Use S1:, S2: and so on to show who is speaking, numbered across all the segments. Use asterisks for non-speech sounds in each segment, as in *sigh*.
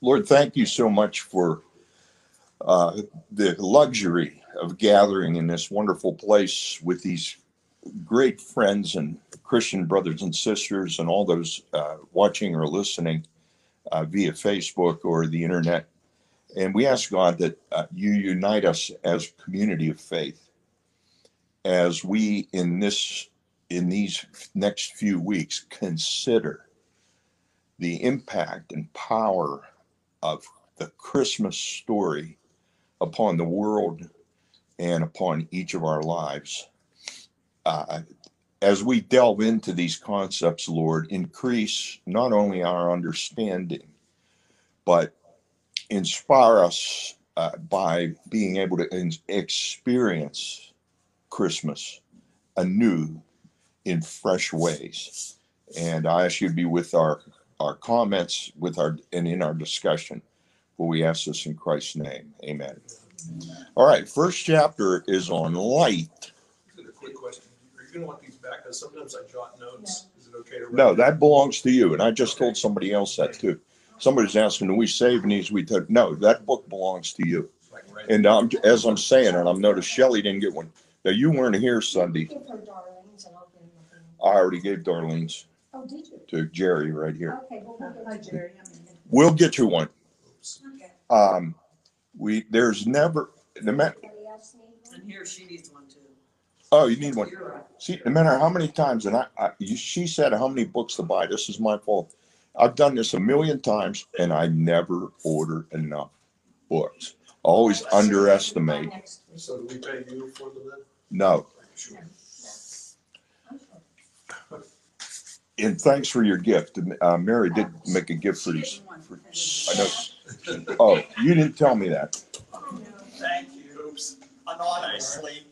S1: Lord, thank you so much for uh, the luxury of gathering in this wonderful place with these great friends and Christian brothers and sisters, and all those uh, watching or listening uh, via Facebook or the internet. And we ask God that uh, you unite us as a community of faith as we in this in these next few weeks consider the impact and power of the Christmas story upon the world and upon each of our lives. Uh, as we delve into these concepts, Lord, increase not only our understanding, but inspire us uh, by being able to in- experience Christmas anew in fresh ways. And I ask you to be with our our comments, with our and in our discussion. For we ask this in Christ's name. Amen. All right, first chapter is on light.
S2: Is it a quick question? Are you gonna want these back? Because sometimes I jot notes. Is it okay to? write
S1: No,
S2: it?
S1: that belongs to you. And I just told somebody else that too. Somebody's asking, do we save these? We took, no, that book belongs to you.
S2: I can write it.
S1: And um, as I'm saying and I'm noticed Shelley didn't get one. Now you weren't here Sunday.
S3: Give her darlings and I'll give them.
S1: I already gave Darlene's
S3: Oh, did you?
S1: to Jerry right here.
S3: Okay, well, we'll
S4: Hi,
S3: get to
S4: Jerry. I'm in.
S1: We'll get you one.
S3: Okay.
S1: Um, we, there's never, the matter,
S3: Anybody else need one?
S4: And here, she needs one too.
S1: oh, you need one.
S4: You're right.
S1: See, no matter how many times, and I, I you, she said how many books to buy. This is my fault. I've done this a million times, and I never order enough books. Always underestimate.
S3: Next week.
S2: So do we pay you for them then?
S1: No, and thanks for your gift. Uh, Mary did make a gift for these. I know. Oh, you didn't tell me that.
S5: Thank you.
S2: Oops.
S5: Anonymously.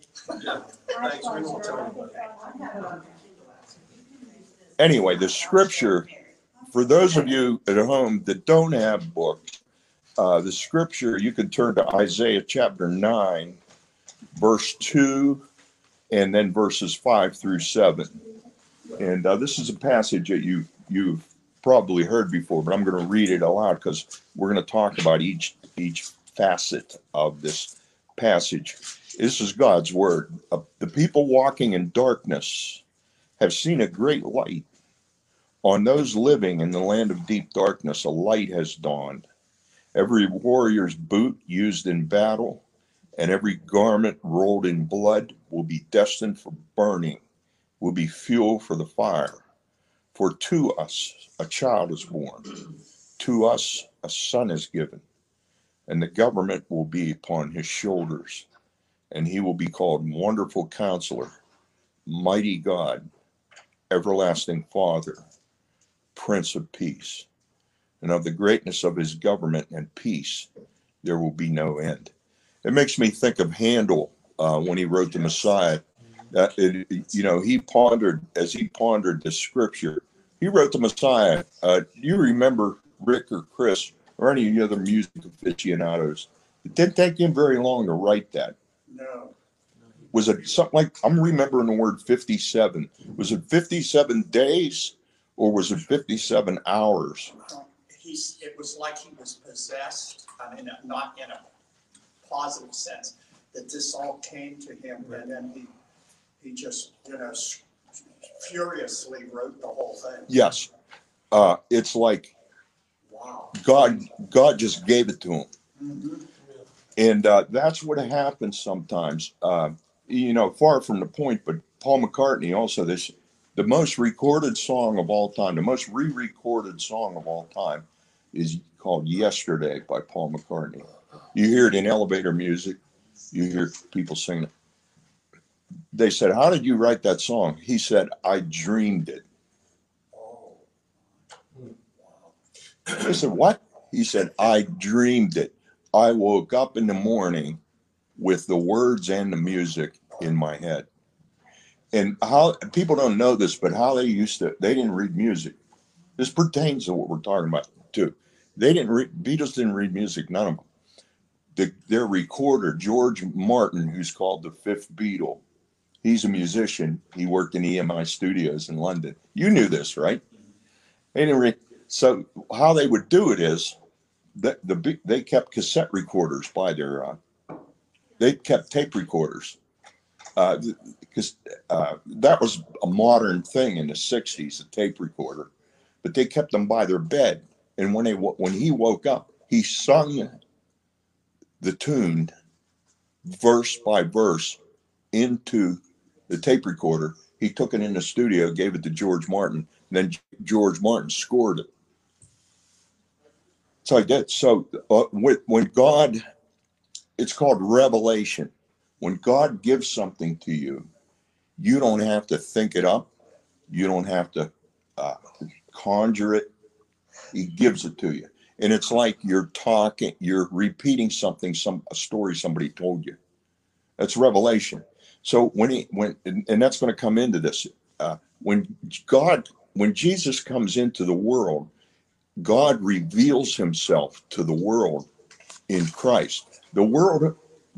S2: Yeah.
S3: I
S2: Thanks, we won't tell anybody.
S1: Anyway, the scripture for those of you at home that don't have books, uh, the scripture you can turn to Isaiah chapter nine, verse two, and then verses five through seven. And uh, this is a passage that you you've probably heard before, but I'm going to read it aloud because we're going to talk about each each facet of this passage. This is God's word. Uh, the people walking in darkness have seen a great light. On those living in the land of deep darkness, a light has dawned. Every warrior's boot used in battle and every garment rolled in blood will be destined for burning, will be fuel for the fire. For to us a child is born, to us a son is given, and the government will be upon his shoulders, and he will be called Wonderful Counselor, Mighty God, Everlasting Father, Prince of Peace. And of the greatness of his government and peace, there will be no end. It makes me think of Handel uh, when he wrote the Messiah. Uh, it, you know, he pondered, as he pondered the scripture, he wrote the Messiah. Uh, you remember Rick or Chris or any of the other music aficionados? It didn't take him very long to write that
S5: No.
S1: was it something like I'm remembering the word 57. Was it 57 days or was it 57 hours?
S5: He's, it was like he was possessed, I mean, not in a positive sense, that this all came to him and then he, he just, you know, furiously wrote the whole thing.
S1: Yes. Uh, it's like
S5: Wow.
S1: God God just gave it to him.
S5: Mhm.
S1: And uh, that's what happens sometimes. Uh, you know, far from the point, but Paul McCartney also this the most recorded song of all time, the most re-recorded song of all time is called Yesterday by Paul McCartney. You hear it in elevator music, you hear people sing it. They said, How did you write that song? He said, I dreamed it. I said, What? He said, I dreamed it. I woke up in the morning with the words and the music in my head. And how people don't know this, but how they used to, they didn't read music. This pertains to what we're talking about too. They didn't read, Beatles didn't read music, none of them. The, their recorder, George Martin, who's called the fifth Beatle, he's a musician. He worked in EMI studios in London. You knew this, right? Anyway. So how they would do it is the, the they kept cassette recorders by their uh, they kept tape recorders uh, because uh, that was a modern thing in the 60s a tape recorder but they kept them by their bed and when they when he woke up he sung the tune verse by verse into the tape recorder he took it in the studio gave it to george martin then george martin scored it so I did. So uh, when, when God, it's called revelation. When God gives something to you, you don't have to think it up. You don't have to uh, conjure it. He gives it to you, and it's like you're talking, you're repeating something, some a story somebody told you. That's revelation. So when he when and, that's going to come into this. Uh, when God, when Jesus comes into the world, God reveals himself to the world in Christ. The world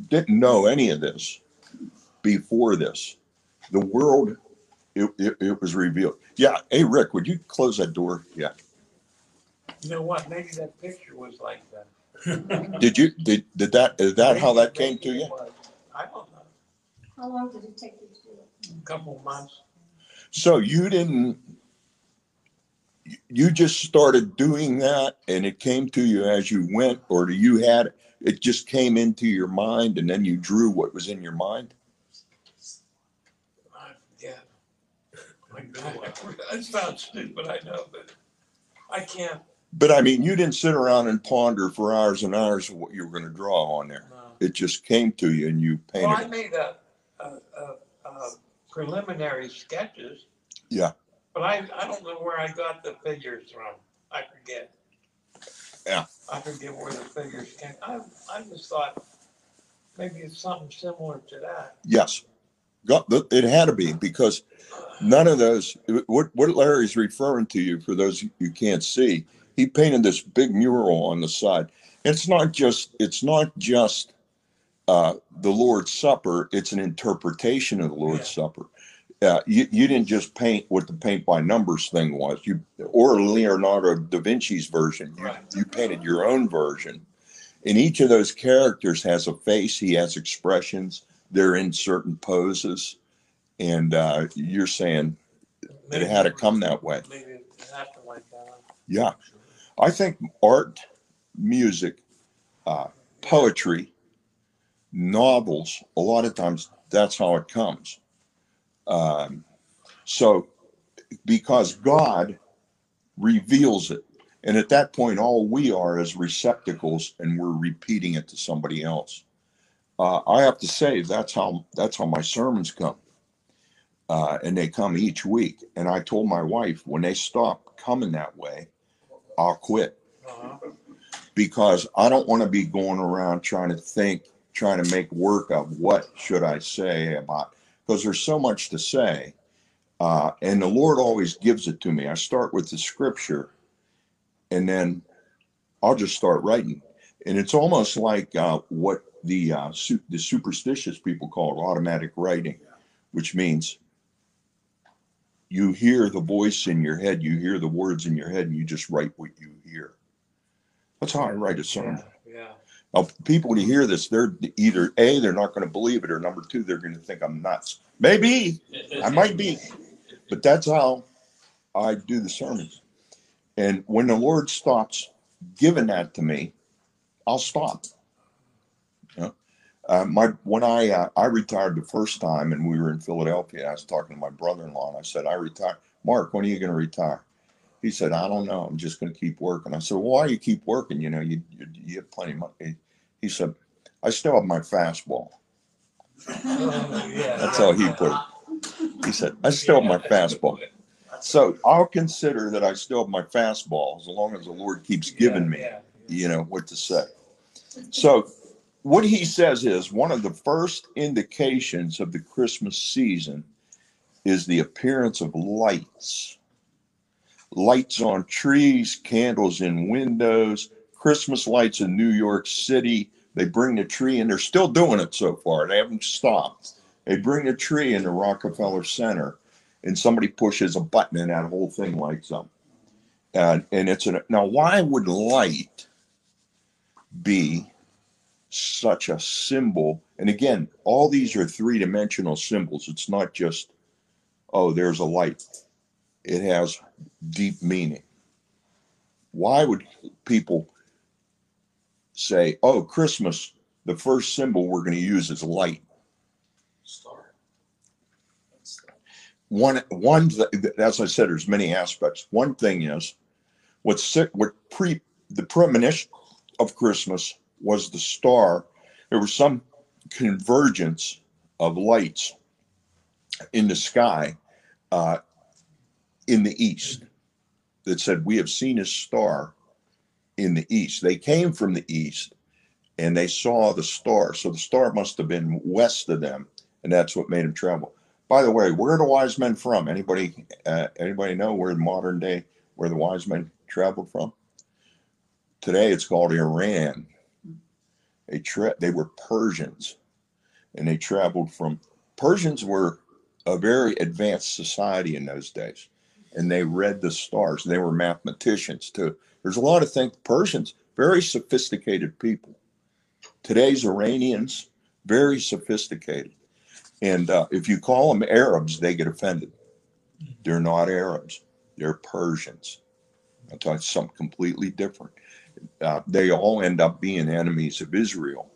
S1: didn't know any of this before this. The world, it, it, it was revealed. Yeah. Hey, Rick, would you close that door? Yeah.
S4: You know what? Maybe that picture was like that.
S1: Did you, did, did that, is that how that came to you? *laughs*
S4: I don't.
S3: How long did it take you to do it?
S4: A couple of months.
S1: So you didn't, you just started doing that and it came to you as you went, or do you had, it just came into your mind and then you drew what was in your mind?
S4: I forget. My God, that sounds stupid, I know, but I can't.
S1: But I mean, you didn't sit around and ponder for hours and hours what you were going to draw on there.
S4: no.
S1: It just came to you and you
S4: Well, I
S1: painted.
S4: made a, a, a preliminary sketches.
S1: Yeah.
S4: But I, I don't know where I got the figures from. I forget.
S1: Yeah.
S4: I forget where the figures came. I, I just thought maybe it's something similar to that.
S1: Yes, got it had to be because none of those. What what Larry's referring to you for those you can't see. He painted this big mural on the side. It's not just. It's not just uh, the Lord's Supper. It's an interpretation of the Lord's Supper. Uh, you, you didn't just paint what the paint by numbers thing was. You or Leonardo da Vinci's version. You,
S4: Right.
S1: you painted your own version. And each of those characters has a face. He has expressions. They're in certain poses, and uh, you're saying it had to come that way.
S4: Maybe it happened like that.
S1: Yeah, I think art, music, uh, poetry, novels. A lot of times, that's how it comes. Um, so, because God reveals it, and at that point, all we are is receptacles, and we're repeating it to somebody else. Uh, I have to say that's how that's how my sermons come, uh, and they come each week. And I told my wife when they stop coming that way, I'll quit
S4: Uh-huh.
S1: because I don't want to be going around trying to think, trying to make work of what should I say about because there's so much to say, uh, and the Lord always gives it to me. I start with the scripture, and then I'll just start writing, and it's almost like uh, what the uh, su- the superstitious people call automatic writing, which means you hear the voice in your head, you hear the words in your head, and you just write what you hear. That's how I write a sermon.
S4: Yeah.
S1: Now, people to hear this, they're either A, they're not going to believe it, or number two, they're going to think I'm nuts. Maybe I might be, but that's how I do the sermons. And when the Lord stops giving that to me, I'll stop. You know? uh, my when I uh, I retired the first time, and we were in Philadelphia, I was talking to my brother-in-law, and I said, "I retire, Mark. When are you going to retire?" He said, "I don't know. I'm just going to keep working." I said, well, "Why do you keep working? You know, you you, you have plenty of money." He said, "I still have my fastball."
S4: Oh.
S1: That's how he put it. He said, "I still have my fastball." So I'll consider that I still have my fastball as long as the Lord keeps giving me, you know, what to say. So what he says is one of the first indications of the Christmas season is the appearance of lights. Lights on trees, candles in windows, Christmas lights in New York City. They bring the tree and they're still doing it so far. They haven't stopped. They bring the tree in the Rockefeller Center and somebody pushes a button and that whole thing lights up. And, and it's an, now why would light be such a symbol? And again, all these are three dimensional symbols. It's not just, oh, there's a light, it has deep meaning. Why would people say, oh, Christmas, the first symbol we're going to use is light?
S2: Star.
S1: one one as I said, there's many aspects. One thing is sick what pre the premonition of Christmas was the star. There was some convergence of lights in the sky uh, in the east that said, "We have seen a star in the east." They came from the east and they saw the star. So the star must have been west of them, and that's what made them travel. By the way, where are the wise men from? Anybody? Uh, anybody know where in modern day where the wise men traveled from? Today, it's called Iran. They tra- they were Persians, and they traveled from. Persians were a very advanced society in those days, and they read the stars. They were mathematicians too. There's a lot of things. Persians, very sophisticated people. Today's Iranians, very sophisticated. And uh, if you call them Arabs, they get offended. They're not Arabs, they're Persians. I'll tell something completely different. Uh, they all end up being enemies of Israel,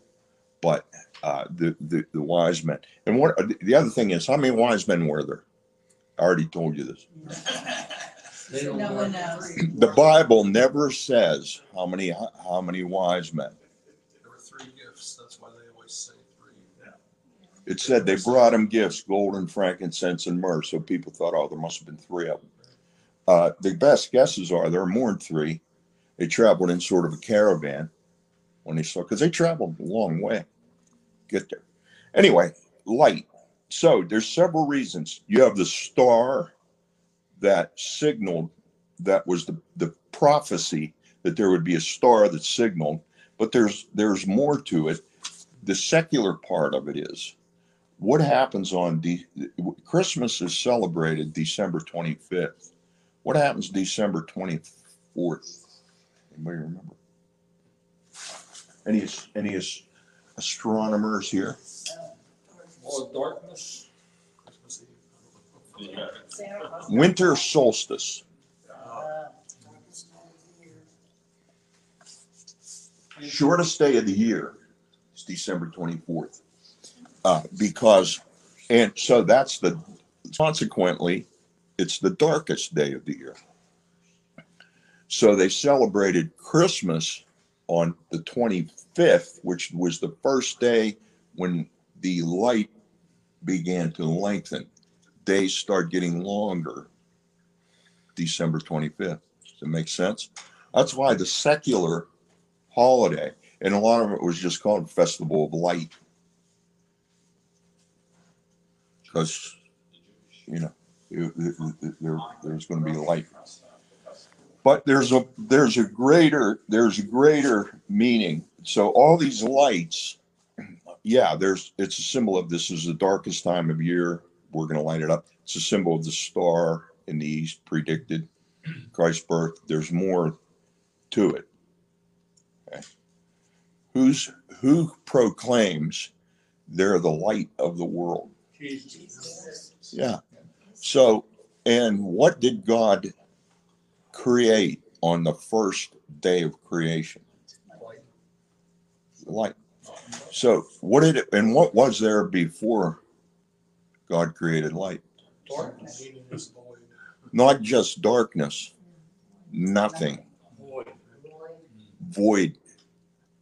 S1: but uh, the, the the wise men. And what the other thing is, how many wise men were there? I already told you this.
S6: No one knows.
S1: The Bible never says how many how many wise men.
S2: There were three gifts, that's why they always say three.
S1: It said they brought him gifts, gold and frankincense and myrrh. So people thought, oh, there must have been three of them. Uh, the best guesses are there are more than three. They traveled in sort of a caravan when they saw, because they traveled a long way. Get there. Anyway, light. So there's several reasons. You have the star that signaled that was the, the prophecy that there would be a star that signaled, but there's there's more to it. The secular part of it is what happens on De- Christmas is celebrated December 25th. What happens December 24th? Anybody remember? Any any astronomers here?
S4: Darkness.
S1: Winter solstice. Shortest day of the year is December 24th. Uh, because, and so that's the, consequently, it's the darkest day of the year. So they celebrated Christmas on the 25th, which was the first day when the light began to lengthen. Days start getting longer December 25th. Does that make sense? That's why the secular holiday, and a lot of it was just called Festival of Light. Because, you know, it- it- it- there, there's going to be light. But there's a there's a greater there's a greater meaning. So all these lights, yeah, there's it's a symbol of this is the darkest time of year. We're going to light it up. It's a symbol of the star in the east predicted Christ's birth. There's more to it. Okay. Who's who proclaims they're the light of the world?
S6: Jesus.
S1: Yeah. So, and what did God create on the first day of creation?
S2: Light.
S1: So, what did it, and what was there before God created light?
S2: Darkness. Void.
S1: Not just darkness, nothing,
S4: Boy,
S1: void,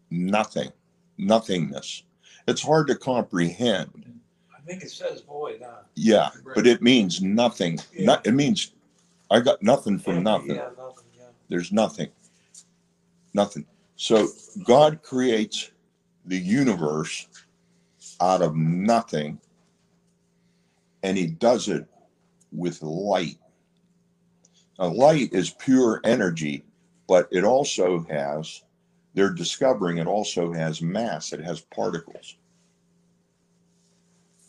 S1: nothing, nothingness. It's hard to comprehend.
S4: I think it says void, huh?
S1: Yeah, but it means nothing. Not, it means I got nothing from nothing.
S4: Yeah, nothing, yeah.
S1: There's nothing. Nothing. So God creates the universe out of nothing, and He does it with light. Now, light is pure energy, but it also has, they're discovering it also has mass, it has particles.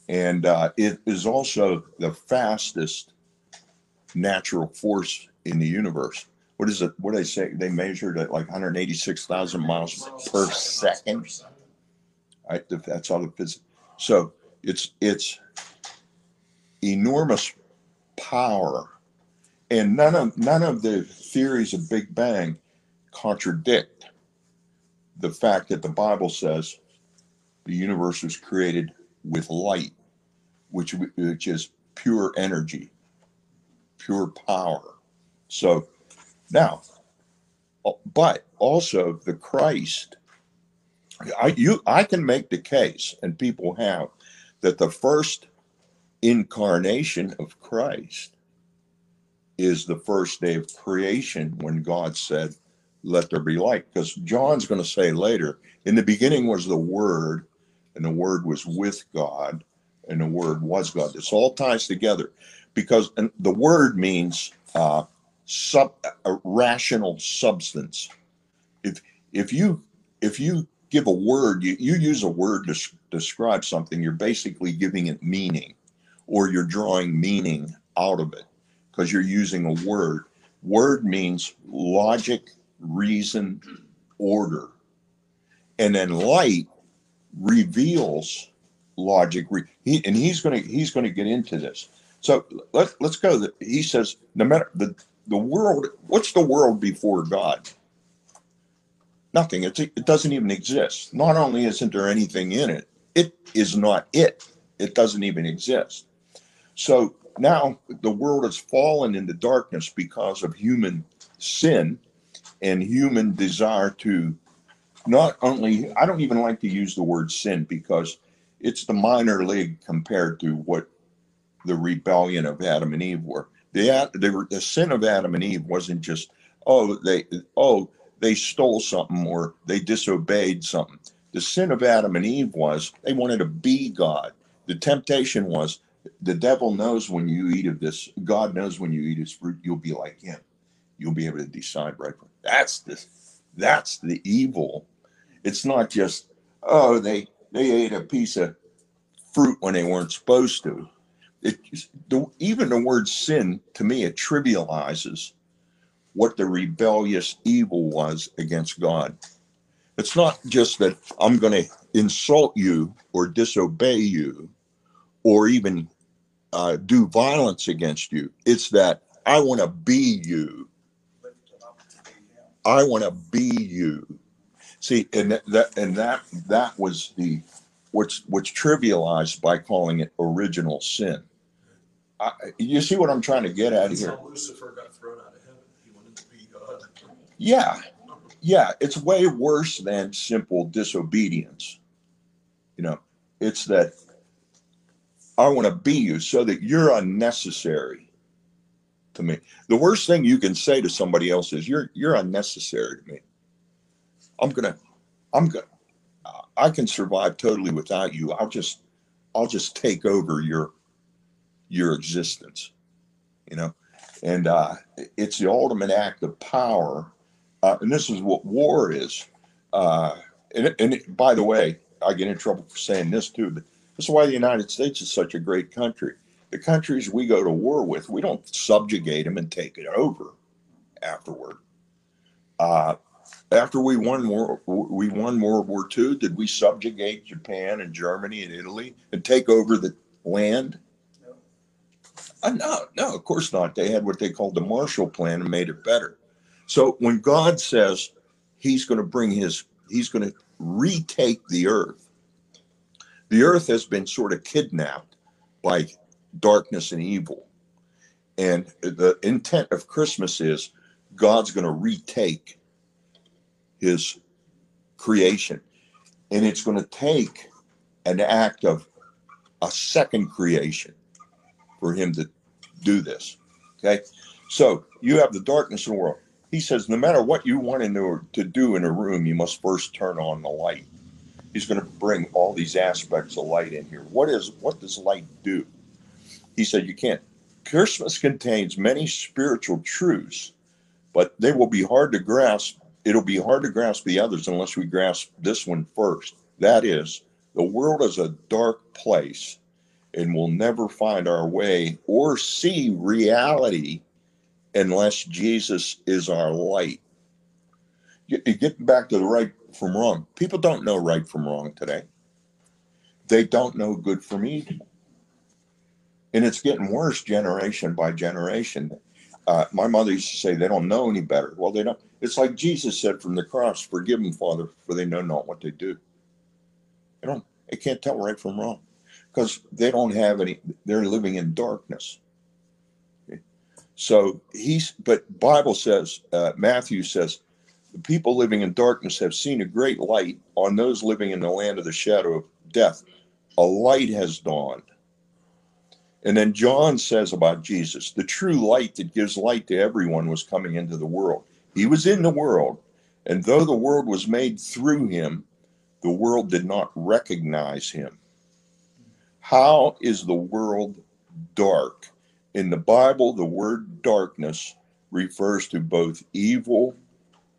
S1: And uh, it is also the fastest natural force in the universe what is it? What did I say? They measured at like 186,000 miles per second. Right? That's how the physics. So it's it's enormous power, and none of none of the theories of Big Bang contradict the fact that the Bible says the universe was created with light, which which is pure energy, pure power. So now, but also the Christ. I you I can make the case, and people have, that the first incarnation of Christ is the first day of creation when God said, Let there be light. Because John's going to say later, in the beginning was the Word, and the Word was with God, and the Word was God. This all ties together because the Word means uh, sub a rational substance. If if you if you give a word, you, you use a word to s- describe something, you're basically giving it meaning or you're drawing meaning out of it because you're using a word. Word means logic, reason, order. And then light reveals logic. He, and he's going to he's going to get into this. So let's let's go. He says no matter the the world. What's the world before God? Nothing. It's, it doesn't even exist. Not only isn't there anything in it, it is not it. It doesn't even exist. So now the world has fallen into darkness because of human sin and human desire to not only, I don't even like to use the word sin because it's the minor league compared to what the rebellion of Adam and Eve were. The, the, the sin of Adam and Eve wasn't just, oh, they, oh, they stole something or they disobeyed something. The sin of Adam and Eve was they wanted to be God. The temptation was the devil knows when you eat of this, God knows when you eat his fruit, you'll be like him. You'll be able to decide right from that's the that's the evil. It's not just, oh, they they ate a piece of fruit when they weren't supposed to. It the, even the word sin to me it trivializes what the rebellious evil was against God. It's not just that I'm going to insult you or disobey you or even uh, do violence against you. It's that I want to be you. I want to be you. See, and that, and that that was the what's what's trivialized by calling it original sin. I, you see what I'm trying to get at here?
S2: Lucifer got thrown out of heaven. He wanted to be God.
S1: Yeah, yeah, it's way worse than simple disobedience. You know, it's that I want to be you so that you're unnecessary to me. The worst thing you can say to somebody else is you're you're unnecessary to me. I'm gonna, I'm gonna, I can survive totally without you. I'll just, I'll just take over your, your existence. You know, and uh, it's the ultimate act of power uh, and this is what war is. Uh, and, and it- by the way, I get in trouble for saying this too, but this is why the United States is such a great country. The countries we go to war with, we don't subjugate them and take it over afterward. Uh, after we won World, we won World War II, did we subjugate Japan and Germany and Italy and take over the land?
S5: No.
S1: Uh, no, no, of course not. They had what they called the Marshall Plan and made it better. So when God says he's going to bring his, he's going to retake the earth, the earth has been sort of kidnapped by darkness and evil. And the intent of Christmas is God's going to retake his creation. And it's going to take an act of a second creation for him to do this. Okay. So you have the darkness in the world. He says, no matter what you want there to do in a room, you must first turn on the light. He's going to bring all these aspects of light in here. What is what does light do? He said, you can't. Christmas contains many spiritual truths, but they will be hard to grasp. It'll be hard to grasp the others unless we grasp this one first. That is, the world is a dark place and we'll never find our way or see reality unless Jesus is our light. You, you get back to the right from wrong. People don't know right from wrong today. They don't know good from evil. And it's getting worse generation by generation. Uh, my mother used to say they don't know any better. Well, they don't. It's like Jesus said from the cross, "Forgive them, Father, for they know not what they do." They don't. They can't tell right from wrong because they don't have any. They're living in darkness. So he's. But Bible says, uh, Matthew says, the people living in darkness have seen a great light. On those living in the land of the shadow of death, a light has dawned. And then John says about Jesus, the true light that gives light to everyone was coming into the world. He was in the world, and though the world was made through him, the world did not recognize him. How is the world dark? In the Bible, the word darkness refers to both evil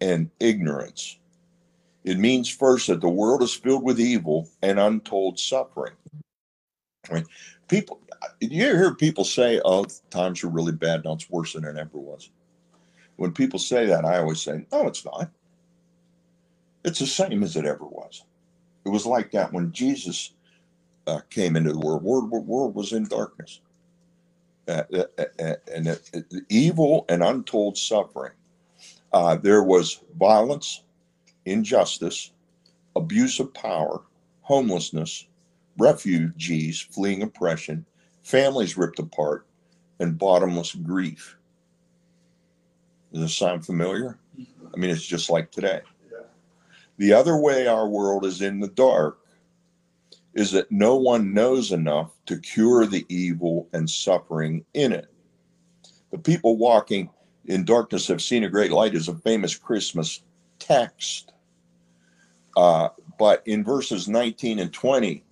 S1: and ignorance. It means first that the world is filled with evil and untold suffering. People, you hear people say, "Oh, times are really bad now; it's worse than it ever was." When people say that, I always say, "No, it's not. It's the same as it ever was. It was like that when Jesus uh, came into the world. World, world was in darkness, uh, uh, uh, and evil and untold suffering. Uh, there was violence, injustice, abuse of power, homelessness, refugees fleeing oppression, families ripped apart, and bottomless grief. Does this sound familiar? I mean, it's just like today. The other way our world is in the dark is that no one knows enough to cure the evil and suffering in it. The people walking in darkness have seen a great light is a famous Christmas text. Uh, but in verses 19 and 20,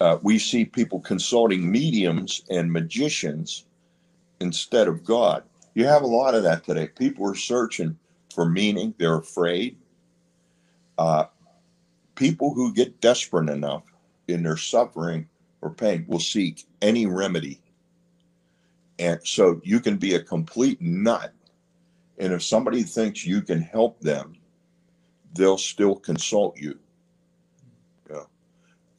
S1: uh, we see people consulting mediums and magicians instead of God. You have a lot of that today. People are searching for meaning, they're afraid. Uh, people who get desperate enough in their suffering or pain will seek any remedy. And so you can be a complete nut. And if somebody thinks you can help them, they'll still consult you. Yeah.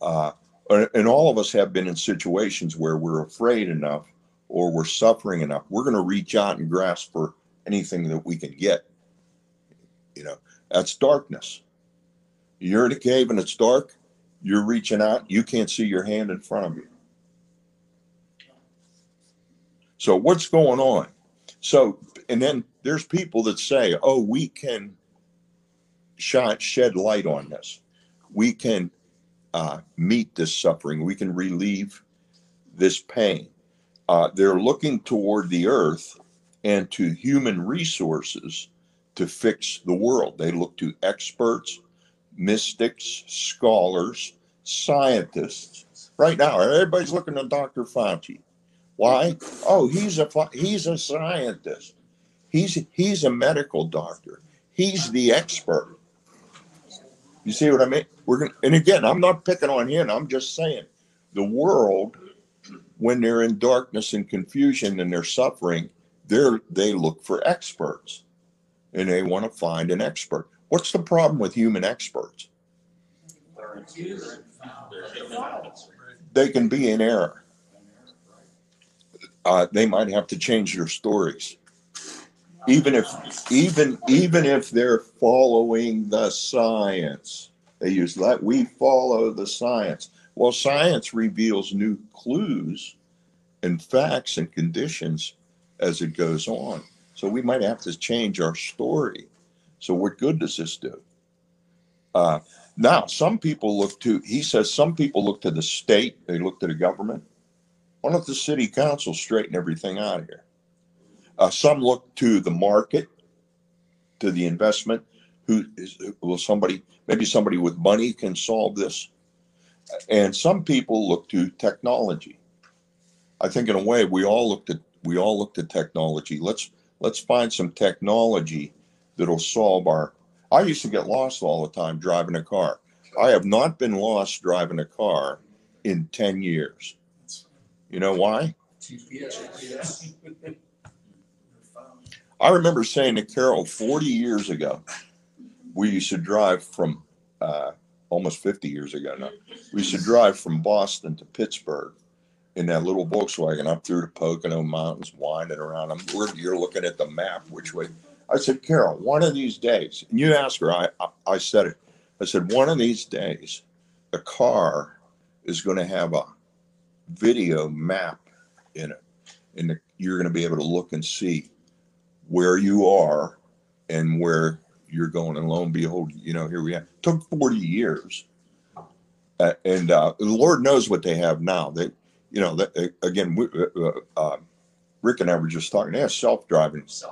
S1: Uh, and all of us have been in situations where we're afraid enough or we're suffering enough. We're going to reach out and grasp for anything that we can get. You know, that's darkness. You're in a cave and it's dark. You're reaching out. You can't see your hand in front of you. So what's going on? So, and then there's people that say, oh, we can shine, shed light on this. We can uh, meet this suffering. We can relieve this pain. Uh, they're looking toward the earth and to human resources to fix the world. They look to experts, mystics, scholars, scientists. Right now, everybody's looking at Dr. Fauci. Why? Oh, he's a he's a scientist. He's he's a medical doctor. He's the expert. You see what I mean? We're gonna, and again, I'm not picking on him. I'm just saying, the world, when they're in darkness and confusion and they're suffering, they're they look for experts, and they want to find an expert. What's the problem with human experts? They can be in error. Uh, they might have to change their stories even if even even if they're following the science they use that we follow the science well science reveals new clues and facts and conditions as it goes on so we might have to change our story so what good does this do uh, now some people look to he says some people look to the state they look to the government why don't the city council straighten everything out here uh, some look to the market, to the investment. Who is will somebody maybe somebody with money can solve this? And some people look to technology. I think in a way we all looked at we all looked at technology. Let's let's find some technology that'll solve our. I used to get lost all the time driving a car. I have not been lost driving a car in ten years. You know why? I remember saying to Carol 40 years ago, we used to drive from, uh, almost 50 years ago now, we used to drive from Boston to Pittsburgh in that little Volkswagen up through the Pocono Mountains, winding around. We're, you're looking at the map, which way. I said, Carol, one of these days, and you asked her, I, I, I said it. I said, one of these days, the car is going to have a video map in it. And you're going to be able to look and see where you are and where you're going. And lo and behold, you know, here we are. took 40 years. Uh, and uh, the Lord knows what they have now. They, you know, uh, again, we, uh, uh, Rick and I were just talking. They have self-driving.
S5: Cars.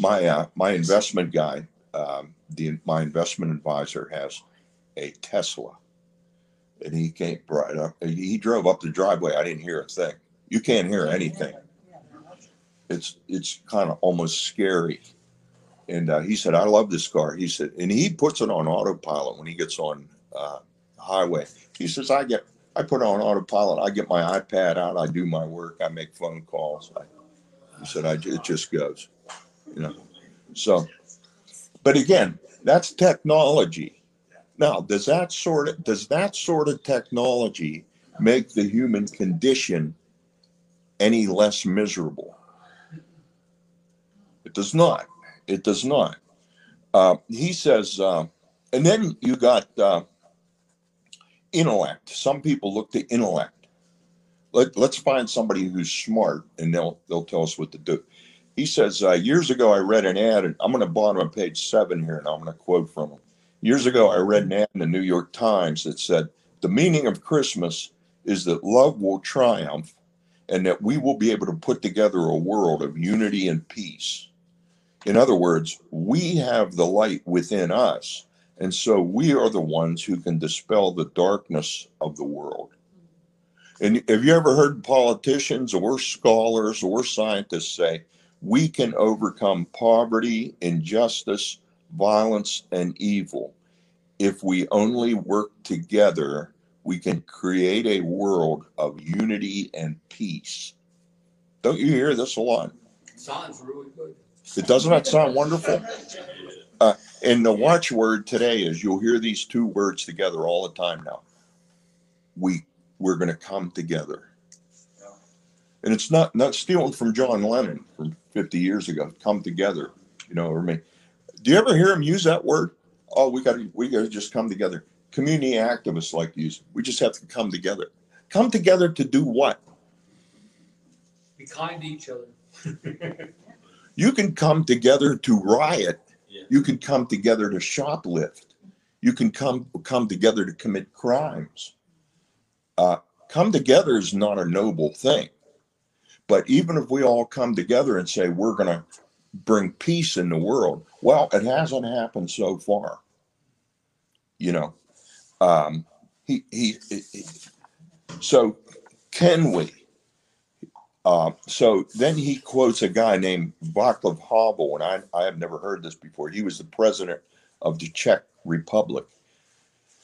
S1: My uh, my investment guy, um, the my investment advisor has a Tesla, and he came right up. He drove up the driveway. I didn't hear a thing. You can't hear anything. It's it's kind of almost scary. And uh, he said, "I love this car." He said, and he puts it on autopilot when he gets on uh, highway. He says, "I get I put on autopilot. I get my iPad out. I do my work. I make phone calls." I, he said, "I it just goes." You know, so. But again, that's technology. Now, does that sort of does that sort of technology make the human condition any less miserable? It does not. It does not. Uh, he says, uh, and then you got uh, intellect. Some people look to intellect. Let, let's find somebody who's smart, and they'll they'll tell us what to do. He says, uh, years ago I read an ad, and I'm going to bottom on page seven here, and I'm going to quote from him. Years ago, I read an ad in the New York Times that said, The meaning of Christmas is that love will triumph and that we will be able to put together a world of unity and peace. In other words, we have the light within us, and so we are the ones who can dispel the darkness of the world. And have you ever heard politicians or scholars or scientists say, we can overcome poverty, injustice, violence, and evil. If we only work together, we can create a world of unity and peace. Don't you hear this a lot?
S7: It Sounds really good.
S1: It doesn't that sound wonderful? *laughs* Uh, and the watchword today is you'll hear these two words together all the time now. We we're going to come together. And it's not not stealing from John Lennon from 50 years ago. Come together, you know. Or me. Do you ever hear him use that word? Oh, we got to we got to just come together. Community activists like to use. it. We just have to come together. Come together to do what?
S7: Be kind to each other. *laughs*
S1: You can come together to riot.
S7: Yeah.
S1: You can come together to shoplift. You can come come together to commit crimes. Uh, come together is not a noble thing. But even if we all come together and say we're going to bring peace in the world, well, it hasn't happened so far. You know, um, he, he, he, so can we? Uh, so then he quotes a guy named Václav Havel, and I, I have never heard this before. He was the president of the Czech Republic.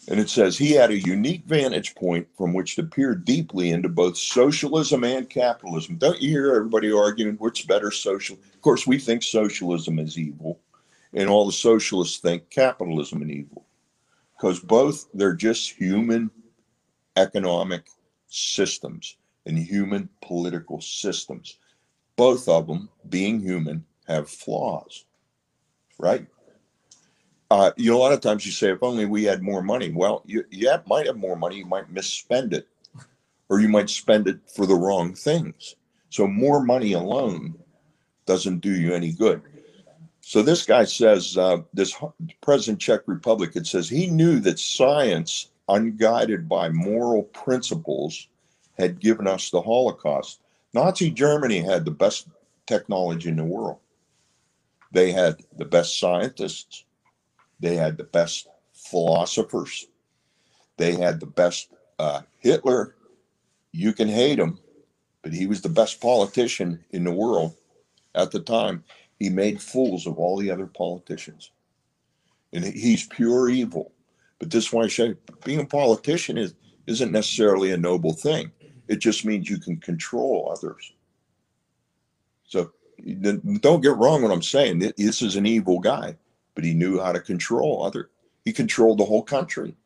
S1: And it says he had a unique vantage point from which to peer deeply into both socialism and capitalism. Don't you hear everybody arguing which better social? Of course, we think socialism is evil, and all the socialists think capitalism is evil, because both they're just human economic systems and human political systems. Both of them, being human, have flaws, right? Uh, you know, a lot of times you say, if only we had more money. Well, you, you have- might have more money, you might misspend it, or you might spend it for the wrong things. So, more money alone doesn't do you any good. So, this guy says, uh, this President Czech Republic, it says he knew that science, unguided by moral principles, had given us the Holocaust. Nazi Germany had the best technology in the world. They had the best scientists. They had the best philosophers. They had the best uh, Hitler. You can hate him, but he was the best politician in the world at the time. He made fools of all the other politicians. And he's pure evil. But this is why I say being a politician is, isn't necessarily a noble thing. It just means you can control others. So don't get wrong what I'm saying. This is an evil guy, but he knew how to control other. He controlled the whole country.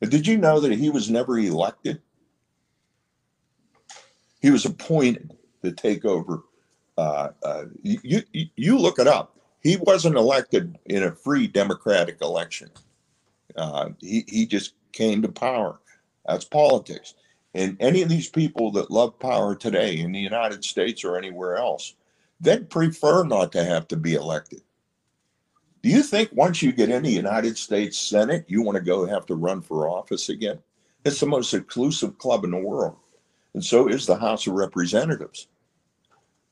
S1: Did you know that he was never elected? He was appointed to take over. Uh, uh, you, you you look it up. He wasn't elected in a free democratic election. Uh, he he just came to power. That's politics. And any of these people that love power today in the United States or anywhere else, they'd prefer not to have to be elected. Do you think once you get in the United States Senate, you want to go have to run for office again? It's the most exclusive club in the world. And so is the House of Representatives.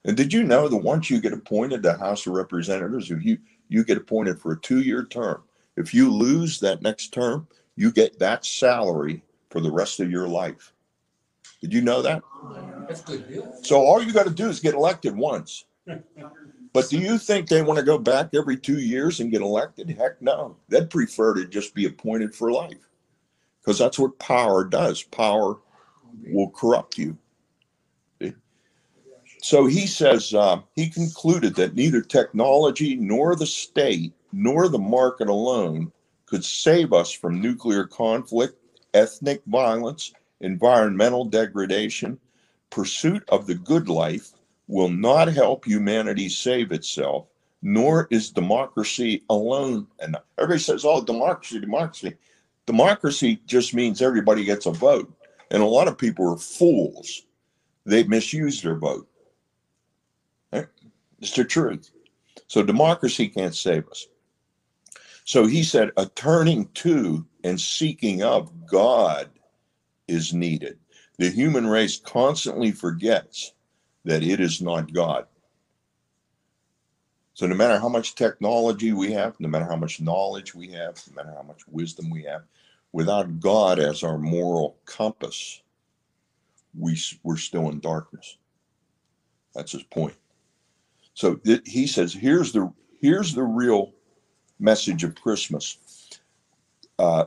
S1: And did you know that once you get appointed to House of Representatives, if you, you get appointed for a two-year term, if you lose that next term, you get that salary for the rest of your life. Did you know that?
S7: That's a good deal.
S1: So all you got to do is get elected once. *laughs* But do you think they want to go back every two years and get elected? Heck no. They'd prefer to just be appointed for life because that's what power does. Power will corrupt you. So he says uh, he concluded that neither technology nor the state nor the market alone could save us from nuclear conflict, ethnic violence, environmental degradation. Pursuit of the good life will not help humanity save itself, nor is democracy alone. And everybody says, oh, democracy, democracy. Democracy just means everybody gets a vote. And a lot of people are fools. They misuse their vote. It's the truth. So democracy can't save us. So he said, a turning to and seeking of God is needed. The human race constantly forgets that it is not God. So no matter how much technology we have, no matter how much knowledge we have, no matter how much wisdom we have, without God as our moral compass, we, we're still in darkness. That's his point. So th- he says, here's the here's the real message of Christmas. Uh,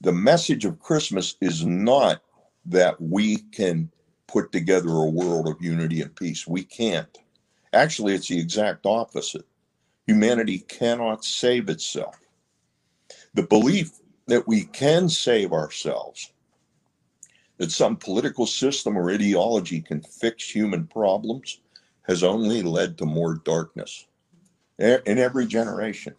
S1: the message of Christmas is not that we can put together a world of unity and peace. We can't. Actually, it's the exact opposite. Humanity cannot save itself. The belief that we can save ourselves, that some political system or ideology can fix human problems, has only led to more darkness in every generation.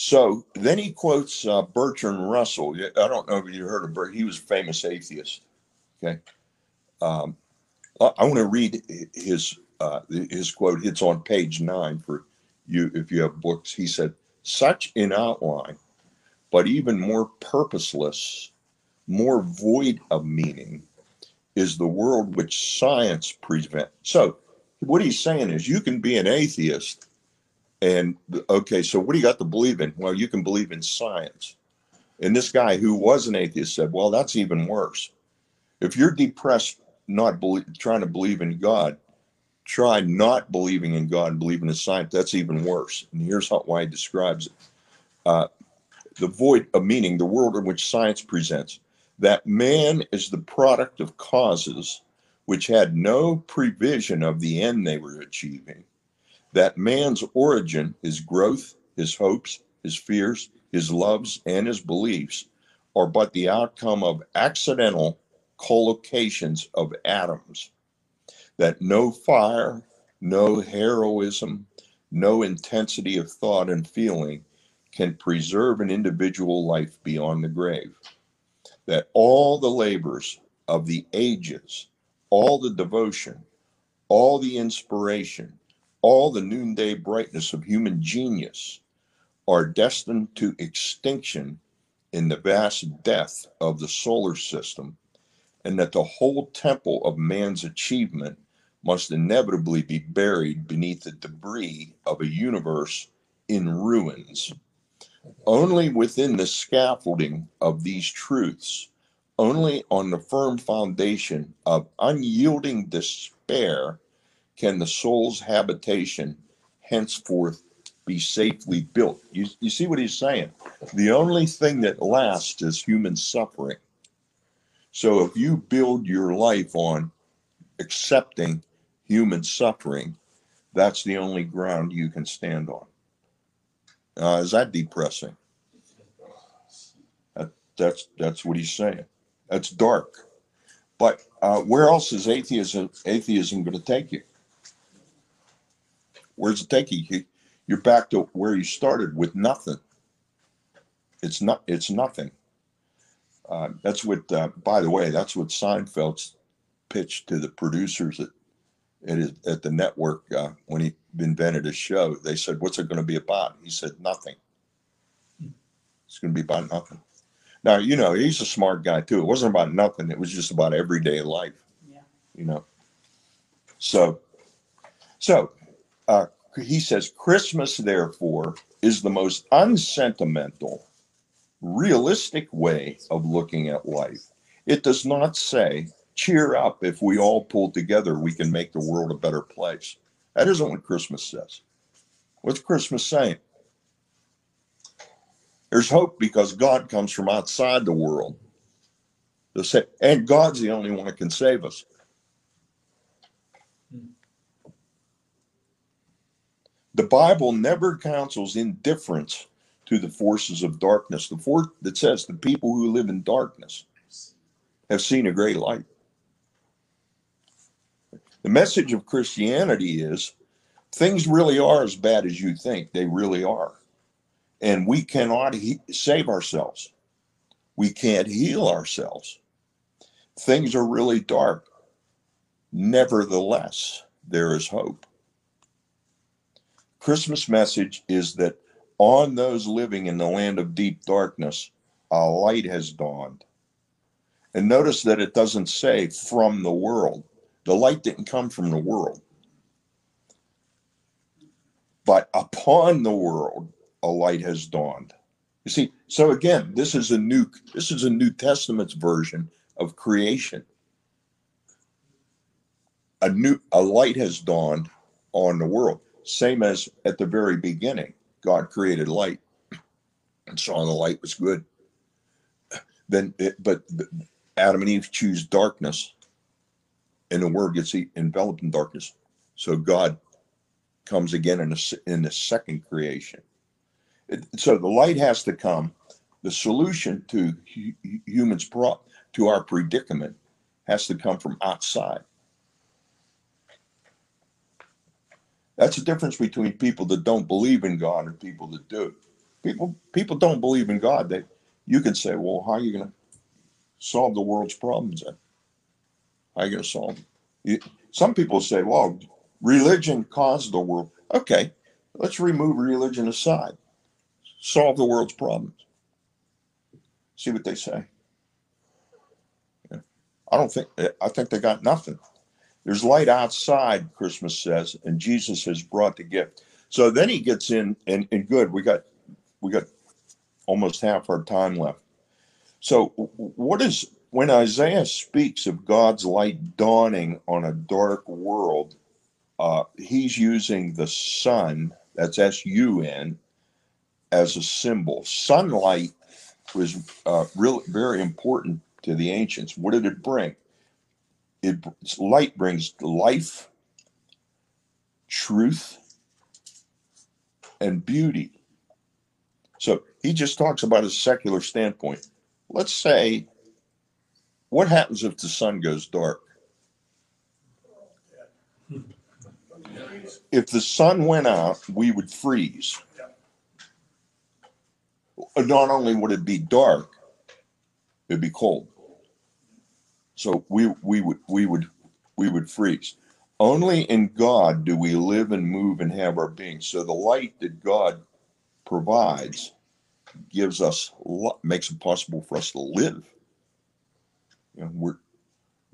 S1: So then he quotes uh, Bertrand Russell. I don't know if you heard of Bert. He was a famous atheist. Okay. Um, I, I want to read his uh, his quote. It's on page nine for you if you have books. He said, "Such in outline, but even more purposeless, more void of meaning." is the world which science presents. So, what he's saying is you can be an atheist, and okay, so what do you got to believe in? Well, you can believe in science. And this guy who was an atheist said, well, that's even worse. If you're depressed, not believe, trying to believe in God, try not believing in God and believing in science. That's even worse. And here's how, why he describes it. Uh, the void of meaning, the world in which science presents that man is the product of causes which had no prevision of the end they were achieving, that man's origin, his growth, his hopes, his fears, his loves, and his beliefs are but the outcome of accidental collocations of atoms, that no fire, no heroism, no intensity of thought and feeling can preserve an individual life beyond the grave that all the labors of the ages, all the devotion, all the inspiration, all the noonday brightness of human genius are destined to extinction in the vast death of the solar system, and that the whole temple of man's achievement must inevitably be buried beneath the debris of a universe in ruins. Only within the scaffolding of these truths, only on the firm foundation of unyielding despair, can the soul's habitation henceforth be safely built. You, you see what he's saying? The only thing that lasts is human suffering. So if you build your life on accepting human suffering, that's the only ground you can stand on. Uh, is that depressing? That, that's that's what he's saying. That's dark. But uh, where else is atheism atheism going to take you? Where's it take you? You- You're back to where you started with nothing. It's not. It's nothing. Uh, that's what. Uh, by the way, that's what Seinfeld's pitched to the producers at at, his, at the network uh, when he invented his show. They said, "What's it going to be about?" He said, "Nothing. It's going to be about nothing." Now you know he's a smart guy too. It wasn't about nothing. It was just about everyday life.
S6: Yeah.
S1: You know. So, so uh, he says, Christmas, therefore, is the most unsentimental, realistic way of looking at life. It does not say, cheer up, if we all pull together, we can make the world a better place. That isn't what Christmas says. What's Christmas saying? There's hope because God comes from outside the world. And God's the only one that can save us. The Bible never counsels indifference to the forces of darkness. The fourth that says the people who live in darkness have seen a great light. The message of Christianity is things really are as bad as you think they really are. And we cannot he- save ourselves. We can't heal ourselves. Things are really dark. Nevertheless, there is hope. Christmas message is that on those living in the land of deep darkness, a light has dawned. And notice that it doesn't say from the world. The light didn't come from the world. But upon the world, a light has dawned. You see, so again, this is a new this is a New Testament's version of creation. A new a light has dawned on the world. Same as at the very beginning, God created light and saw the light was good. Then, it, but Adam and Eve choose darkness, and the world gets enveloped in darkness. So God comes again in, s- in the second creation. It- so the light has to come. The solution to hu- hu- humans' pro, to our predicament has to come from outside. That's the difference between people that don't believe in God and people that do. People people don't believe in God. They you can say, well, how are you going to solve the world's problems then? How are you to solve them? You, some people say, well, religion caused the world. Okay, let's remove religion aside. Solve the world's problems. See what they say. Yeah. I don't think I think they got nothing. There's light outside, Christmas says, and Jesus has brought the gift. So then he gets in, and, and good, we got we got almost half our time left. So what is when Isaiah speaks of God's light dawning on a dark world? Uh, he's using the sun, that's S U N, as a symbol. Sunlight was uh, really very important to the ancients. What did it bring? It light brings life truth and beauty. So he just talks about a secular standpoint. Let's say what happens if the sun goes dark? If the sun went out we would freeze. Not only would it be dark it'd be cold so we we would we would we would freeze. Only in God do we live and move and have our being. So the light that God provides gives us makes it possible for us to live. You know, we're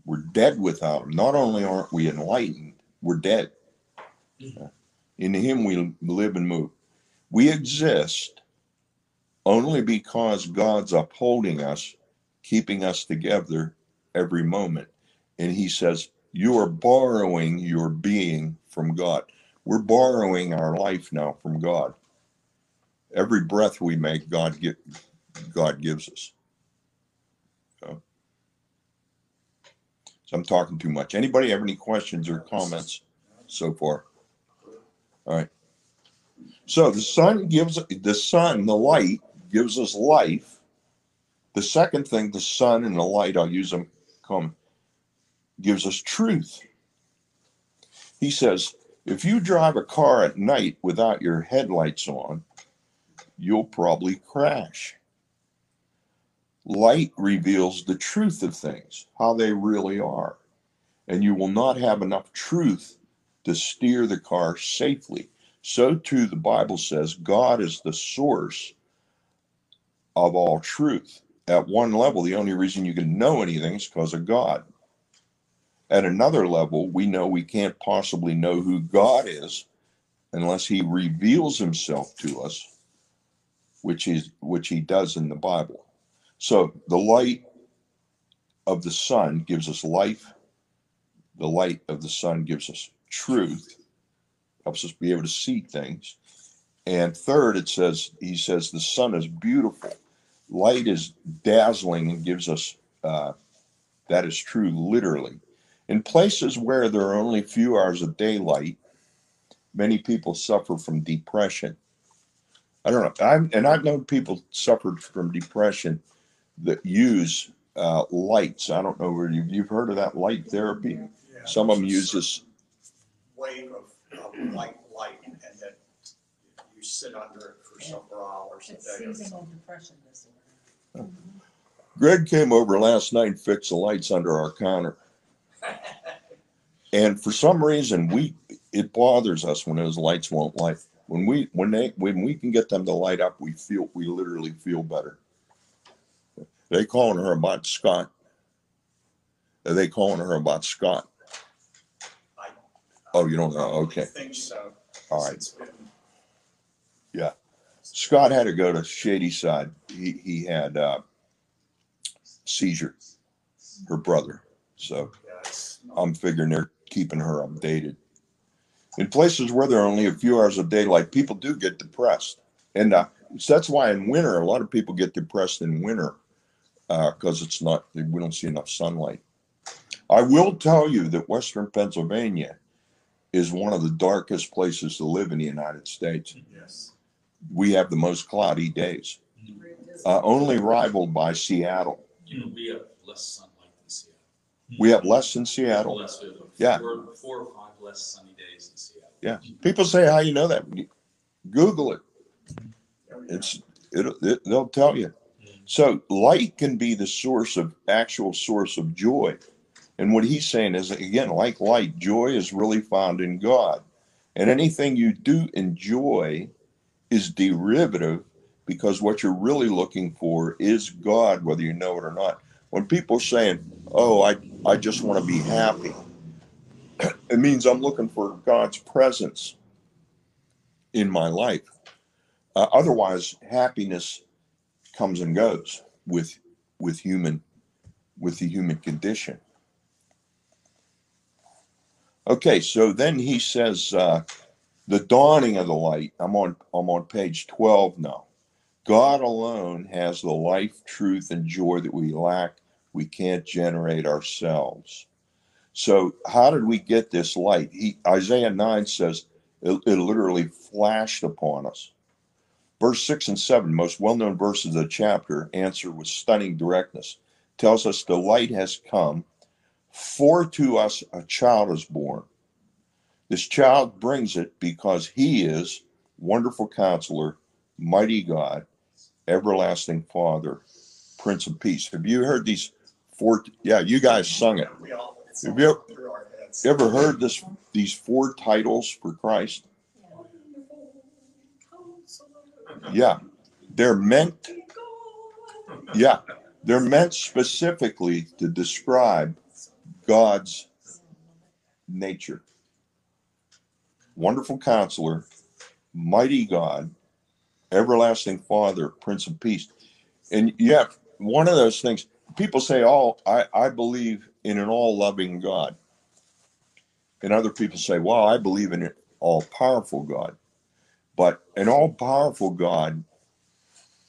S1: we're dead without him. Not only aren't we enlightened, we're dead. In him we live and move. We exist only because God's upholding us, keeping us together every moment. And he says, You are borrowing your being from God. We're borrowing our life now from God. Every breath we make, God get, God gives us. So, So I'm talking too much. Anybody have any questions or comments so far? All right. So the sun gives the sun, the light gives us life. The second thing, the sun and the light, I'll use them come, gives us truth. He says, if you drive a car at night without your headlights on, you'll probably crash. Light reveals the truth of things, how they really are. And you will not have enough truth to steer the car safely. So, too, the Bible says God is the source of all truth. At one level, the only reason you can know anything is because of God. At another level, we know we can't possibly know who God is unless he reveals himself to us, which is which he does in the Bible. So the light of the sun gives us life. The light of the sun gives us truth, helps us be able to see things. And third, it says, he says, the sun is beautiful. Light is dazzling and gives us, uh, that is true literally. In places where there are only a few hours of daylight, many people suffer from depression. I don't know. I'm, and I've known people suffered from depression that use uh, lights. I don't know where you've, you've heard of that light therapy.
S5: Yeah,
S1: Some of them
S5: there's
S1: use this.
S5: Wave of, of white light and then you sit under it for several hours a
S6: It's
S5: day. or
S6: seasonal depression disorder. *laughs*
S1: Greg came over last night and fixed the lights under our counter. And for some reason, we it bothers us when those lights won't light. When we when they when we can get them to light up, we feel we literally feel better. They calling her about Scott. Are they calling her about Scott?
S5: I-
S1: Oh, you don't know? Okay.
S5: I think so.
S1: All right.
S5: Been-
S1: Scott had to go to Shadyside. He he had uh, seizure. Her brother. So
S5: yeah, it's not-
S1: I'm figuring they're keeping her updated. In places where there are only a few hours of daylight, people do get depressed, and uh, so that's why in winter a lot of people get depressed in winter because it's not we don't see enough sunlight. I will tell you that Western Pennsylvania is one of the darkest places to live in the United States.
S5: Yes.
S1: We have the most cloudy days, uh, only rivaled by Seattle.
S8: You know, we have less sunlight than Seattle.
S1: We have less than Seattle.
S8: Less, we have
S1: Yeah.
S8: Four, four or five less sunny days in Seattle.
S1: Yeah. People say, "How you know that?" Google it. It's it, it they'll tell you. So light can be the source of actual source of joy. And what he's saying is again, like light, joy is really found in God. And anything you do enjoy is derivative because what you're really looking for is God, whether you know it or not. When people saying, Oh, I, I just want to be happy, *clears throat* it means I'm looking for God's presence in my life. Uh, otherwise, happiness comes and goes with with human with the human condition. Okay, so then he says uh, the dawning of the light. I'm on I'm on page twelve now. God alone has the life, truth, and joy that we lack. We can't generate ourselves. So how did we get this light? He, Isaiah nine says it, it literally flashed upon us. Verse 6 and 7, most well known verses of the chapter, answer with stunning directness. Tells us the light has come, for to us a child is born. This child brings it because he is wonderful counselor, mighty God, everlasting Father, Prince of Peace. Have you heard these four? Yeah, you guys sung it. Have. You ever heard this? These four titles for Christ? Yeah, they're meant. Yeah, they're meant specifically to describe God's nature. Wonderful counselor, mighty God, everlasting Father, Prince of Peace. And yeah, one of those things, people say, Oh, I, I believe in an all loving God. And other people say, Well, I believe in an all powerful God. But an all powerful God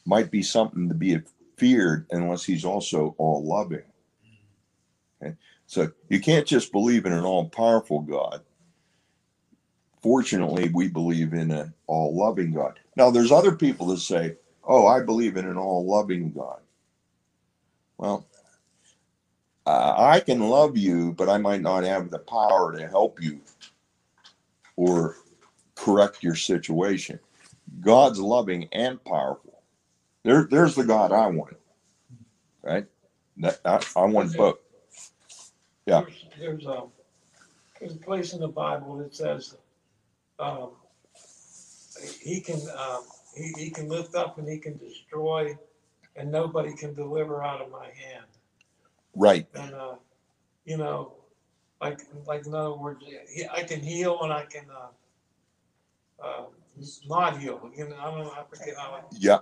S1: might be something to be feared unless he's also all loving. Okay? So you can't just believe in an all powerful God. Fortunately, we believe in an all loving God. Now, there's other people that say, oh, I believe in an all loving God. Well, uh, I can love you, but I might not have the power to help you or correct your situation. God's loving and powerful. There, there's the God I want. Right? That I, I want both. Yeah.
S4: There's, there's a, there's a place in the Bible that says, um, he can, um, he, he can lift up and he can destroy and nobody can deliver out of my hand.
S1: Right.
S4: And, uh, you know, like, like in other words, he- I can heal and I can, uh, uh, not heal, you know, I don't know, I forget how, it-
S1: Yeah.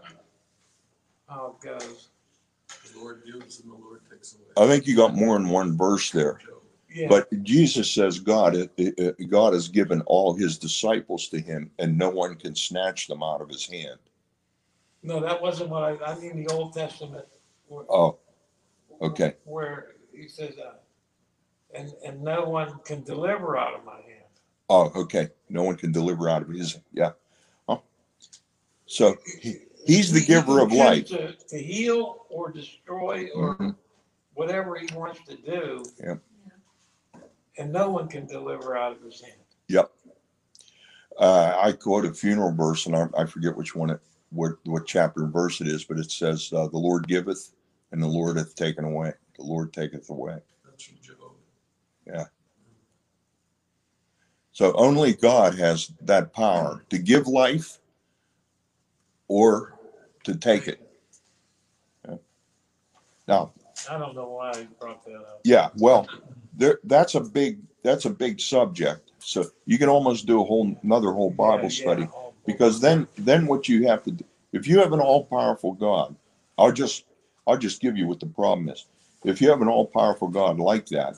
S4: how it goes.
S2: The Lord gives and the Lord takes away.
S1: I think you got more than one verse there.
S4: Yeah,
S1: But Jesus says God, uh, uh, God has given all his disciples to him, and no one can snatch them out of his hand.
S4: no, that wasn't what I, I mean the Old Testament. where-
S1: Oh, okay.
S4: Where he says, uh, and, and no one can deliver out of my hand.
S1: Oh, okay. No one can deliver out of his. Yeah. Oh. So he, he's the
S4: He-
S1: giver of life.
S4: To, to heal or destroy or
S1: Mhm.
S4: whatever he wants to do.
S1: Yep.
S4: And no one can deliver out of his hand.
S1: Yep. Uh, I quote a funeral verse, and I, I forget which one it, what what chapter and verse it is, but it says, uh, "The Lord giveth, and the Lord hath taken away. The Lord taketh away."
S2: That's from Job. Yeah.
S1: So only God has that power to give life or to take it. Yeah. Now,
S4: I don't know why he brought that up.
S1: yeah, well, there that's a big that's a big subject. So you can almost do a whole another whole Bible
S4: Yeah,
S1: study
S4: yeah, oh,
S1: because then then what you have to do if you have an all powerful God, I'll just I'll just give you what the problem is. If you have an all powerful God like that,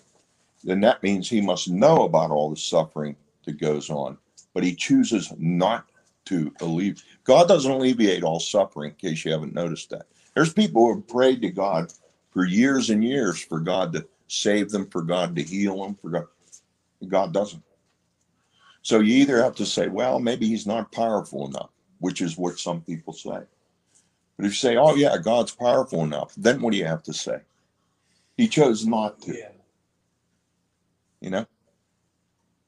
S1: then that means he must know about all the suffering that goes on, but he chooses not to alleviate. God doesn't alleviate all suffering, in case you haven't noticed that. There's people who have prayed to God for years and years for God to save them, for God to heal them, for God. God doesn't. So you either have to say, well, maybe he's not powerful enough, which is what some people say. But if you say, oh, yeah, God's powerful enough, then what do you have to say? He chose not to.
S4: Yeah,
S1: You know,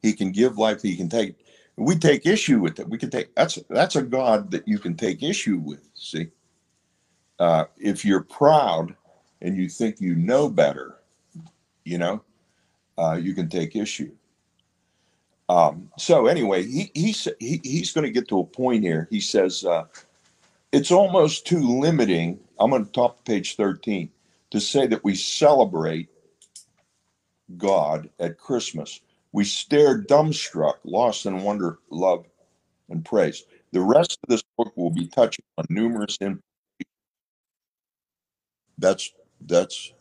S1: he can give life. He can take. We take issue with it. We can take. That's that's a God that you can take issue with. See, uh, if you're proud and you think you know better, you know, uh, you can take issue. Um, so anyway, he he's he, he's going to get to a point here. He says uh, it's almost too limiting. I'm on top page thirteen to say that we celebrate God at Christmas. We stare dumbstruck, lost in wonder, love, and praise. The rest of this book will be touching on numerous. In- that's that's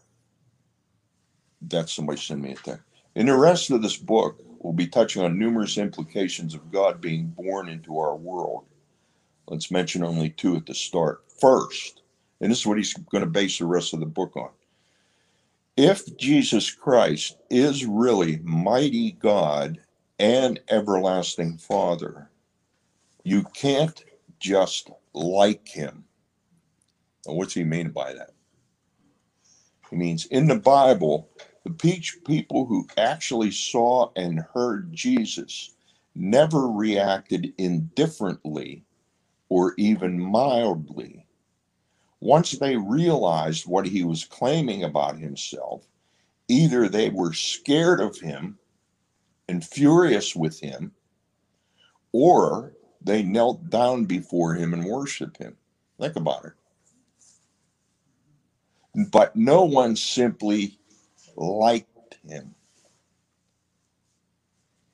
S1: that's somebody send me there. In the rest of this book, we'll be touching on numerous implications of God being born into our world. Let's mention only two at the start. First, and this is what he's going to base the rest of the book on if Jesus Christ is really mighty God and everlasting Father, you can't just like him. Now, what's he mean by that? He means in the Bible, the peach people who actually saw and heard Jesus never reacted indifferently or even mildly once they realized what he was claiming about himself, either they were scared of him and furious with him, or they knelt down before him and worshiped him. Think about it. But no one simply liked him.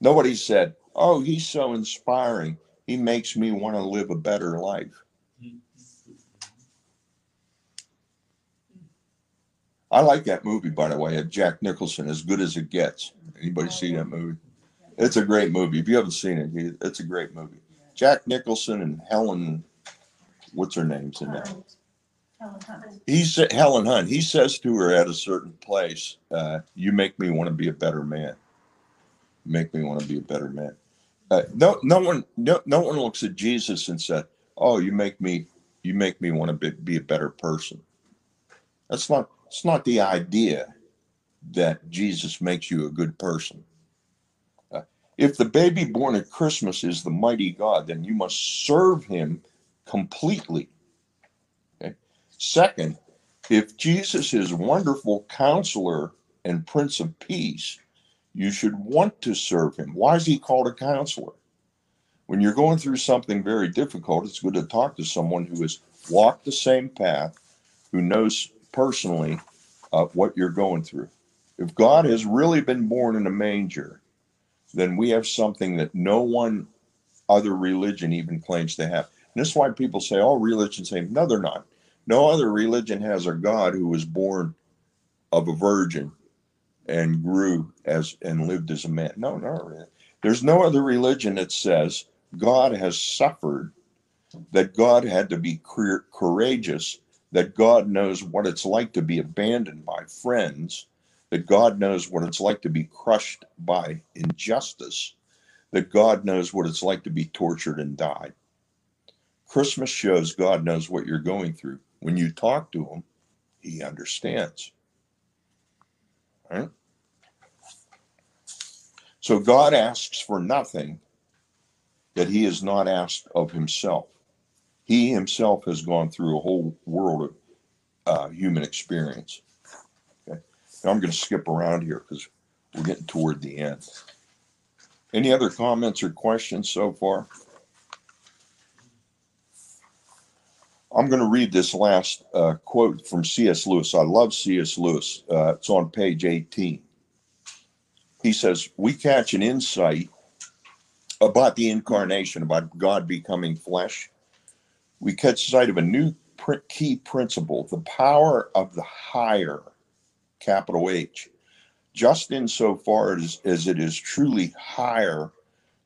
S1: Nobody said, Oh, he's so inspiring. He makes me want to live a better life. I like that movie, by the way, Jack Nicholson, As Good as It Gets. Anybody see that movie? It's a great movie. If you haven't seen it, it's a great movie. Jack Nicholson and Helen, what's her name's in that? He said Helen Hunt. He says to her at a certain place, uh, "You make me want to be a better man. Make me want to be a better man." Uh, no, no one, no, no one looks at Jesus and said, "Oh, you make me, you make me want to be, be a better person." That's not. It's not the idea that Jesus makes you a good person. Uh, if the baby born at Christmas is the mighty God, then you must serve Him completely. Second, if Jesus is wonderful counselor and prince of peace, you should want to serve him. Why is he called a counselor? When you're going through something very difficult, it's good to talk to someone who has walked the same path, who knows personally uh, what you're going through. If God has really been born in a manger, then we have something that no one other religion even claims to have. And this is why people say all religions say, no, they're not. No other religion has a God who was born of a virgin and grew as and lived as a man. No, no. There's no other religion that says God has suffered, that God had to be cour- courageous, that God knows what it's like to be abandoned by friends, that God knows what it's like to be crushed by injustice, that God knows what it's like to be tortured and died. Christmas shows God knows what you're going through. When you talk to him, he understands. Right? So God asks for nothing that he has not asked of himself. He himself has gone through a whole world of uh, human experience. Okay. Now I'm going to skip around here because we're getting toward the end. Any other comments or questions so far? I'm going to read this last uh, quote from C.S. Lewis. I love C.S. Lewis. Uh, it's on page 18. He says, We catch an insight about the incarnation, about God becoming flesh. We catch sight of a new key principle the power of the higher, capital H, just insofar as, as it is truly higher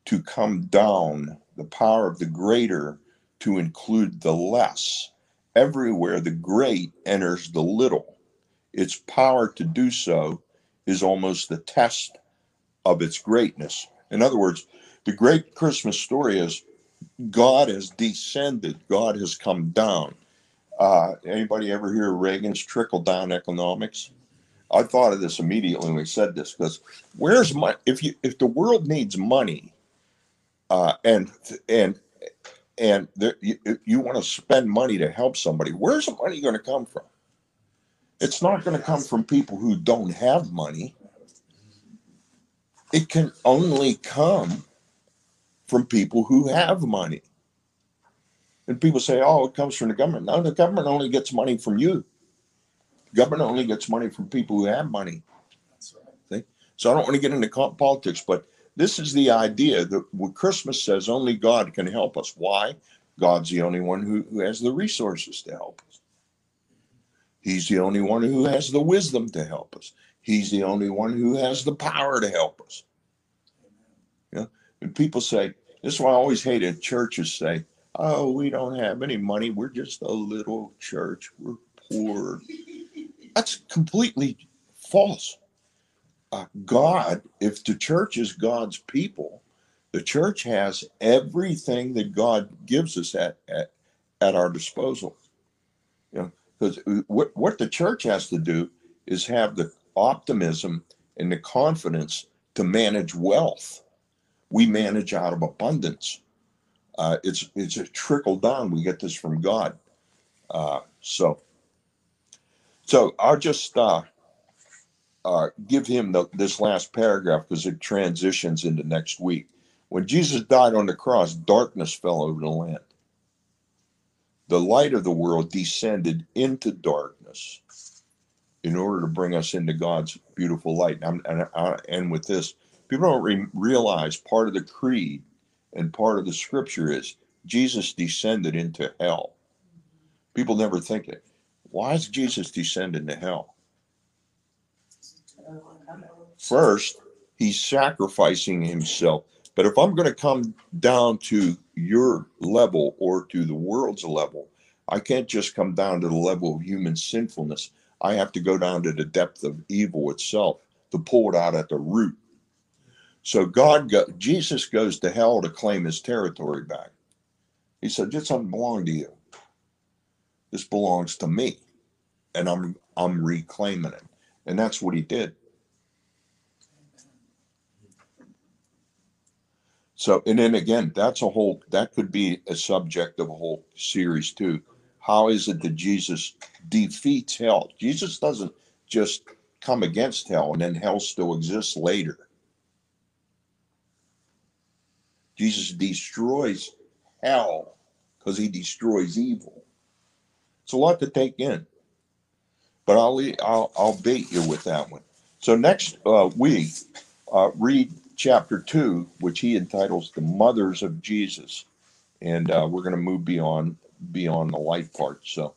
S1: to come down, the power of the greater to include the less. Everywhere the great enters the little, its power to do so is almost the test of its greatness. In other words, the great Christmas story is God has descended, God has come down. Uh, anybody ever hear Reagan's trickle down economics? I thought of this immediately when he said this because where's my if you if the world needs money uh, and and and there, you, you want to spend money to help somebody, where's the money going to come from? It's not going to come from people who don't have money. It can only come from people who have money. And people say, oh, it comes from the government. No, the government only gets money from you. Government only gets money from people who have money.
S5: Right.
S1: So I don't want to get into politics, but this is the idea that what Christmas says only God can help us. Why? God's the only one who, who has the resources to help us. He's the only one who has the wisdom to help us. He's the only one who has the power to help us. Yeah. And people say, this is why I always hated churches say, oh, we don't have any money. We're just a little church. We're poor. That's completely false uh, God, if the church is God's people, the church has everything that God gives us at at, at our disposal. You know, because what what the church has to do is have the optimism and the confidence to manage wealth. We manage out of abundance. Uh, it's it's a trickle down. We get this from God. Uh, so so I'll just uh, uh, give him the, this last paragraph because it transitions into next week. When Jesus died on the cross, darkness fell over the land. The light of the world descended into darkness in order to bring us into God's beautiful light. And, and I end with this people don't re- realize part of the creed and part of the scripture is Jesus descended into hell. People never think it. Why is Jesus descend into hell? First, he's sacrificing himself. But if I'm going to come down to your level or to the world's level, I can't just come down to the level of human sinfulness. I have to go down to the depth of evil itself to pull it out at the root. So God, go, Jesus goes to hell to claim his territory back. He said, "This doesn't belong to you. This belongs to me, and I'm I'm reclaiming it." And that's what he did. So, and then again, that's a whole, that could be a subject of a whole series too. How is it that Jesus defeats hell? Jesus doesn't just come against hell and then hell still exists later. Jesus destroys hell because he destroys evil. It's a lot to take in, but I'll, I'll, I'll bait you with that one. So next uh, week, uh, read chapter two, which he entitles "The Mothers of Jesus," and uh, we're going to move beyond beyond the light part. So,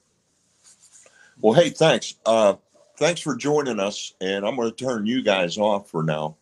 S1: well, hey, thanks. Uh, thanks for joining us, and I'm going to turn you guys off for now.